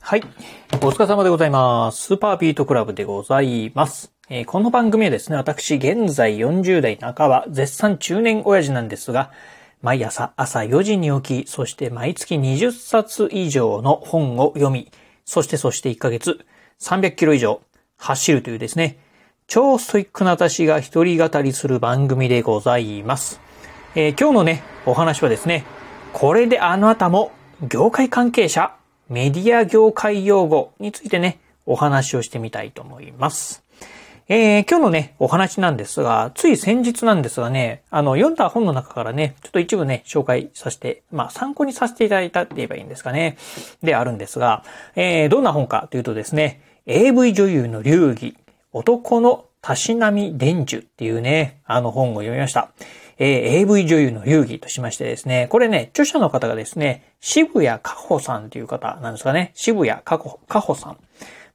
はい。お疲れ様でございます。スーパービートクラブでございます。えーこの番組はですね、私、現在40代半ば、絶賛中年親父なんですが、毎朝朝4時に起き、そして毎月20冊以上の本を読み、そしてそして1ヶ月300キロ以上走るというですね、超ストイックな私が一人語りする番組でございます。えー今日のね、お話はですね、これであなたも業界関係者、メディア業界用語についてね、お話をしてみたいと思います。えー今日のね、お話なんですが、つい先日なんですがね、あの、読んだ本の中からね、ちょっと一部ね、紹介させて、まあ、参考にさせていただいたって言えばいいんですかね。であるんですが、えーどんな本かというとですね、AV 女優の流儀、男のたしなみ伝授っていうね、あの本を読みました。えー AV 女優の流儀としましてですね、これね、著者の方がですね、渋谷かほさんという方なんですかね、渋谷かほかほさん。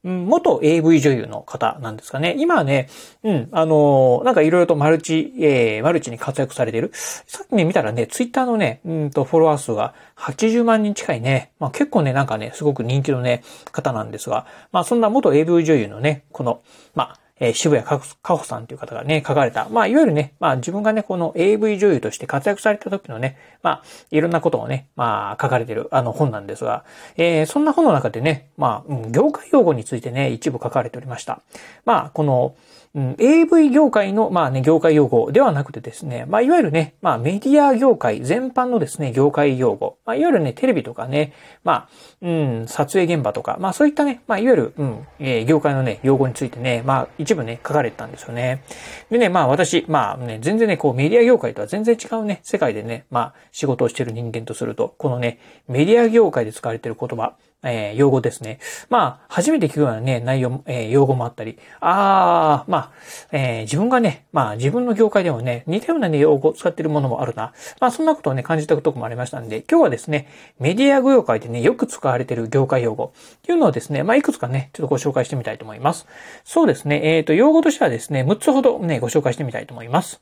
元 AV 女優の方なんですかね。今はね、うん、あのーなんかいろいろとマルチ、えー、マルチに活躍されてる。さっきね、見たらね、ツイッターのね、うんと、フォロワー数が80万人近いね。まあ結構ね、なんかね、すごく人気のね、方なんですが、まあそんな元 AV 女優のね、この、まあ、えー渋谷かほさんという方がね、書かれた。まあ、いわゆるね、まあ自分がね、この AV 女優として活躍された時のね、まあ、いろんなことをね、まあ、書かれてる、あの本なんですが、えーそんな本の中でね、まあ、業界用語についてね、一部書かれておりました。まあ、この、うん AV 業界の、まあね、業界用語ではなくてですね、まあ、いわゆるね、まあ、メディア業界全般のですね、業界用語。まあ、いわゆるね、テレビとかね、まあ、うん、撮影現場とか、まあ、そういったね、まあ、いわゆる、うん、えー業界のね、用語についてね、まあ、一部ね、書かれてたんですよね。でね、まあ、私、まあね、全然ね、こう、メディア業界とは全然違うね、世界でね、まあ、仕事をしてる人間とすると、このね、メディア業界で使われてる言葉、えー用語ですね。まあ、初めて聞くようなね、内容も、えー用語もあったり、あー、まあ、えー自分がね、まあ、自分の業界でもね、似たようなね、用語を使っているものもあるな。まあ、そんなことをね、感じたこともありましたんで、今日はですね、メディア業界でね、よく使われている業界用語っていうのをですね、まあ、いくつかね、ちょっとご紹介してみたいと思います。そうですね、えっ、と、用語としてはですね、6つほどね、ご紹介してみたいと思います。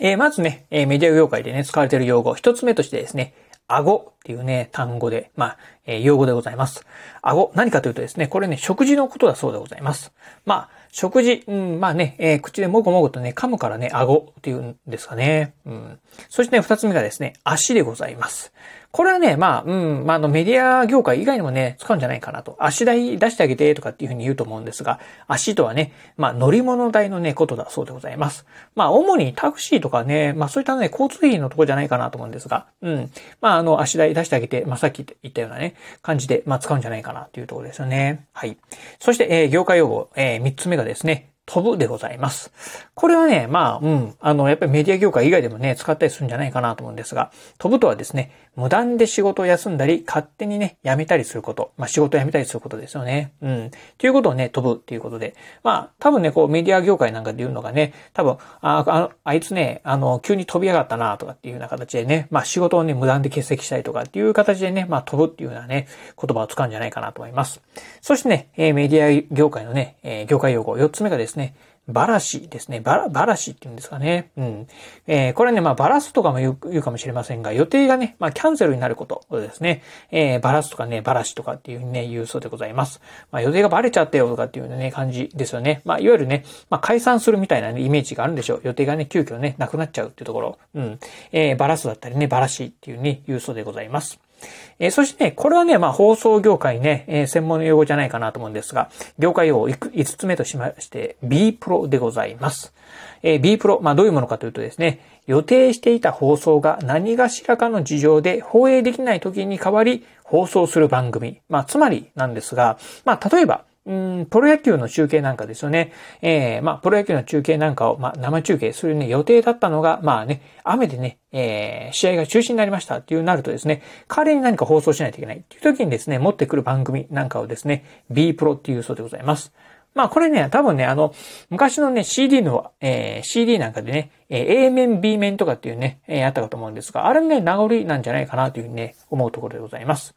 えーまずね、えーメディア業界でね、使われている用語、一つ目としてですね、顎っていうね、単語で、まあ、えー用語でございます。顎、何かというとですね、これね、食事のことだそうでございます。まあ、食事、うん、まあね、えー口でもごもごとね、噛むからね、顎っていうんですかね。うん。そしてね、二つ目がですね、足でございます。これはね、まあ、うん、まあ、あの、メディア業界以外にもね、使うんじゃないかなと。足代出してあげてとかっていうふうに言うと思うんですが、足とはね、まあ、乗り物代のね、ことだそうでございます。まあ、主にタクシーとかね、まあ、そういったね、交通費のとこじゃないかなと思うんですが、うん。まあ、あの、足代出してあげて、まあ、さっき言ったようなね、感じで、まあ、使うんじゃないかなというところですよね。はい。そして、えー業界用語、えー三つ目がですね、飛ぶでございます。これはね、まあ、うん、あの、やっぱりメディア業界以外でもね、使ったりするんじゃないかなと思うんですが、飛ぶとはですね、無断で仕事を休んだり、勝手にね、辞めたりすること。まあ、仕事を辞めたりすることですよね。うん。ということをね、飛ぶっていうことで。まあ、多分ね、こう、メディア業界なんかで言うのがね、多分、あああいつね、あの、急に飛び上がったなとかっていうような形でね、まあ、仕事をね、無断で欠席したりとかっていう形でね、まあ、飛ぶっていうようなね、言葉を使うんじゃないかなと思います。そしてね、えメディア業界のね、え業界用語、四つ目がですね、ねバラシですね。バラ、バラシって言うんですかね。うん。えーこれね、まあ、バラすとかも言う言うかもしれませんが、予定がね、まあ、キャンセルになることですね。えーバラすとかね、バラシとかっていうふうにね、言うそうでございます。まあ、予定がバレちゃったよとかっていうね、感じですよね。まあ、いわゆるね、まあ、解散するみたいな、ね、イメージがあるんでしょう。予定がね、急遽ね、なくなっちゃうっていうところ。うん。えーバラすだったりね、バラシっていうね、言うそうでございます。えーそしてね、これはね、まあ、放送業界ね、えー専門の用語じゃないかなと思うんですが、業界用語5つ目としまして、B プロでございます。えー B プロ、まあ、どういうものかというとですね、予定していた放送が何がしらかの事情で放映できない時に代わり放送する番組。まあ、つまりなんですが、まあ、例えば、うん、プロ野球の中継なんかですよね。えーまあ、プロ野球の中継なんかを、まあ、生中継するね、予定だったのが、まあね、雨でね、えー試合が中止になりましたっていうなるとですね、代わりに何か放送しないといけないっていう時にですね、持ってくる番組なんかをですね、B プロっていうそうでございます。まあこれね、多分ね、あの、昔のね、CD の、えー CD なんかでね、えー A 面、B 面とかっていうね、えーあったかと思うんですが、あれね、名残なんじゃないかなというふうにね、思うところでございます。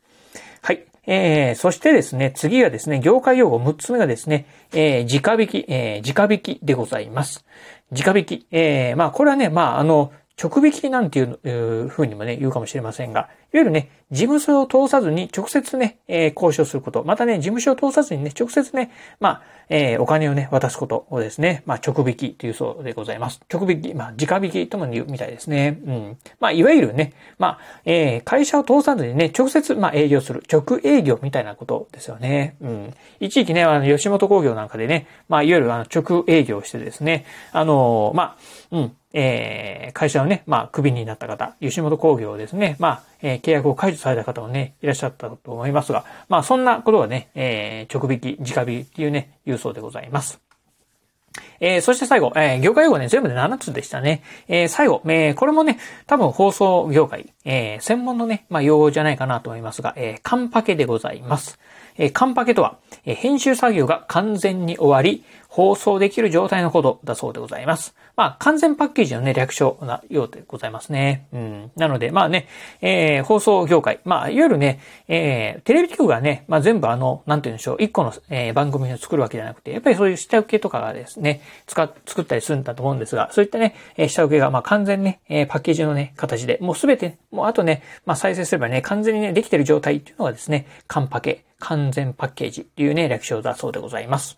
はい。えー、そしてですね、次がですね、業界用語6つ目がですね、えー、直引き、えー、直引きでございます。直引き。えー、まあ、これはね、まあ、あの、直引きなんていうふうにもね、言うかもしれませんが、いわゆるね、事務所を通さずに直接ね、えー、交渉すること。またね、事務所を通さずにね、直接ね、まあ、えー、お金をね、渡すことをですね、まあ、直引きというそうでございます。直引き、まあ、直引きとも言うみたいですね。うん。まあ、いわゆるね、まあ、えー、会社を通さずにね、直接、まあ、営業する。直営業みたいなことですよね。うん。一時期ね、あの、吉本工業なんかでね、まあ、いわゆるあの、直営業してですね、あの、まあ、うん。えー、会社をね、まあ、クビになった方、吉本工業ですね、まあ、えー、契約を解除された方もね、いらっしゃったと思いますが、まあ、そんなことはね、えー、直引き、直引きっていうね、郵送でございます。えー、そして最後、えー、業界用語ね、全部で7つでしたね。えー、最後、えー、これもね、多分放送業界、えー、専門のね、まあ、用語じゃないかなと思いますが、え、カンパケでございます。え、カンパケとは、え、編集作業が完全に終わり、放送できる状態のことだそうでございます。まあ、完全パッケージのね、略称なようでございますね。うん。なので、まあね、えー、放送業界、まあ、いわゆるね、えー、テレビ局がね、まあ全部あの、なんて言うんでしょう、一個の、えー、番組を作るわけじゃなくて、やっぱりそういう下請けとかがですね、使、作ったりするんだと思うんですが、そういったね、えー、下請けが、まあ完全ね、えー、パッケージのね、形で、もうすべて、もうあとね、まあ再生すればね、完全にね、できてる状態っていうのがですね、カンパケ、完全パッケージっていうね、略称だそうでございます。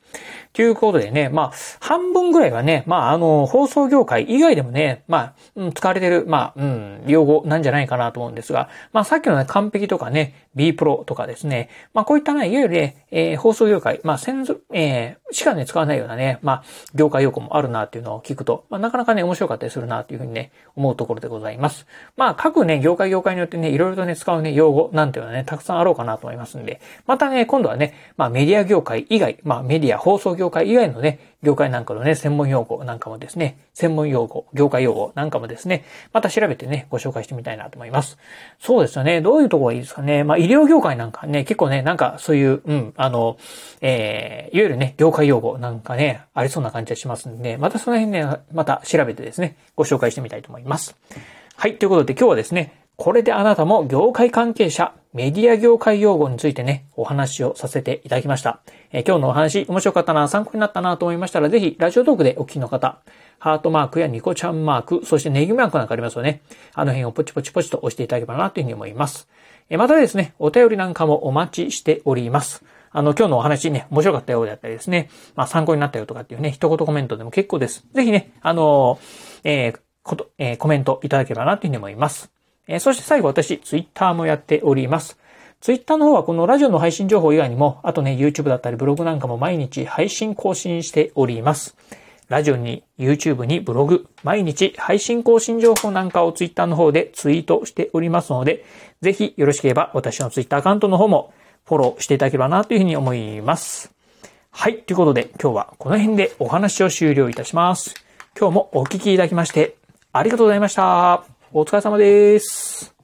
ということでね、まあ、半分ぐらいはね、まあ、あの、放送業界以外でもね、まあ、使われてる、まあ、うん、用語なんじゃないかなと思うんですが、まあ、さっきのね、完璧とかね、B プロとかですね、まあ、こういったね、いわゆるね、えー、放送業界、まあ、先祖、えー、しかね、使わないようなね、まあ、業界用語もあるなっていうのを聞くと、まあ、なかなかね、面白かったりするなっていうふうにね、思うところでございます。まあ、各ね、業界業界によってね、いろいろとね、使うね、用語なんていうのはね、たくさんあろうかなと思いますんで、またね、今度はね、まあ、メディア業界以外、まあ、メディア、放送業界以外のね、業界なんかのね、専門用語なんかもですね、専門用語、業界用語なんかもですね、また調べてね、ご紹介してみたいなと思います。そうですよね。どういうとこがいいですかね。まあ、医療業界なんかね、結構ね、なんかそういう、うん、あの、えー、いわゆるね、業界用語なんかね、ありそうな感じがしますんで、またその辺ね、また調べてですね、ご紹介してみたいと思います。はい、ということで今日はですね、これであなたも業界関係者、メディア業界用語についてね、お話をさせていただきました。えー、今日のお話面白かったな、参考になったなと思いましたら、ぜひラジオトークでお聞きの方、ハートマークやニコちゃんマーク、そしてネギマークなんかありますよね。あの辺をポチポチポチと押していただければなというふうに思います。え、またですね、お便りなんかもお待ちしております。あの、今日のお話ね、面白かったようであったりですね、まあ参考になったよとかっていうね、一言コメントでも結構です。ぜひね、あのー、えー、こと、えー、コメントいただければなというふうに思います。えそして最後私、ツイッターもやっております。ツイッターの方はこのラジオの配信情報以外にも、あとね、YouTube だったりブログなんかも毎日配信更新しております。ラジオに、YouTube にブログ、毎日配信更新情報なんかをツイッターの方でツイートしておりますので、ぜひよろしければ私のツイッターアカウントの方もフォローしていただければなというふうに思います。はい。ということで今日はこの辺でお話を終了いたします。今日もお聞きいただきましてありがとうございました。お疲れ様です。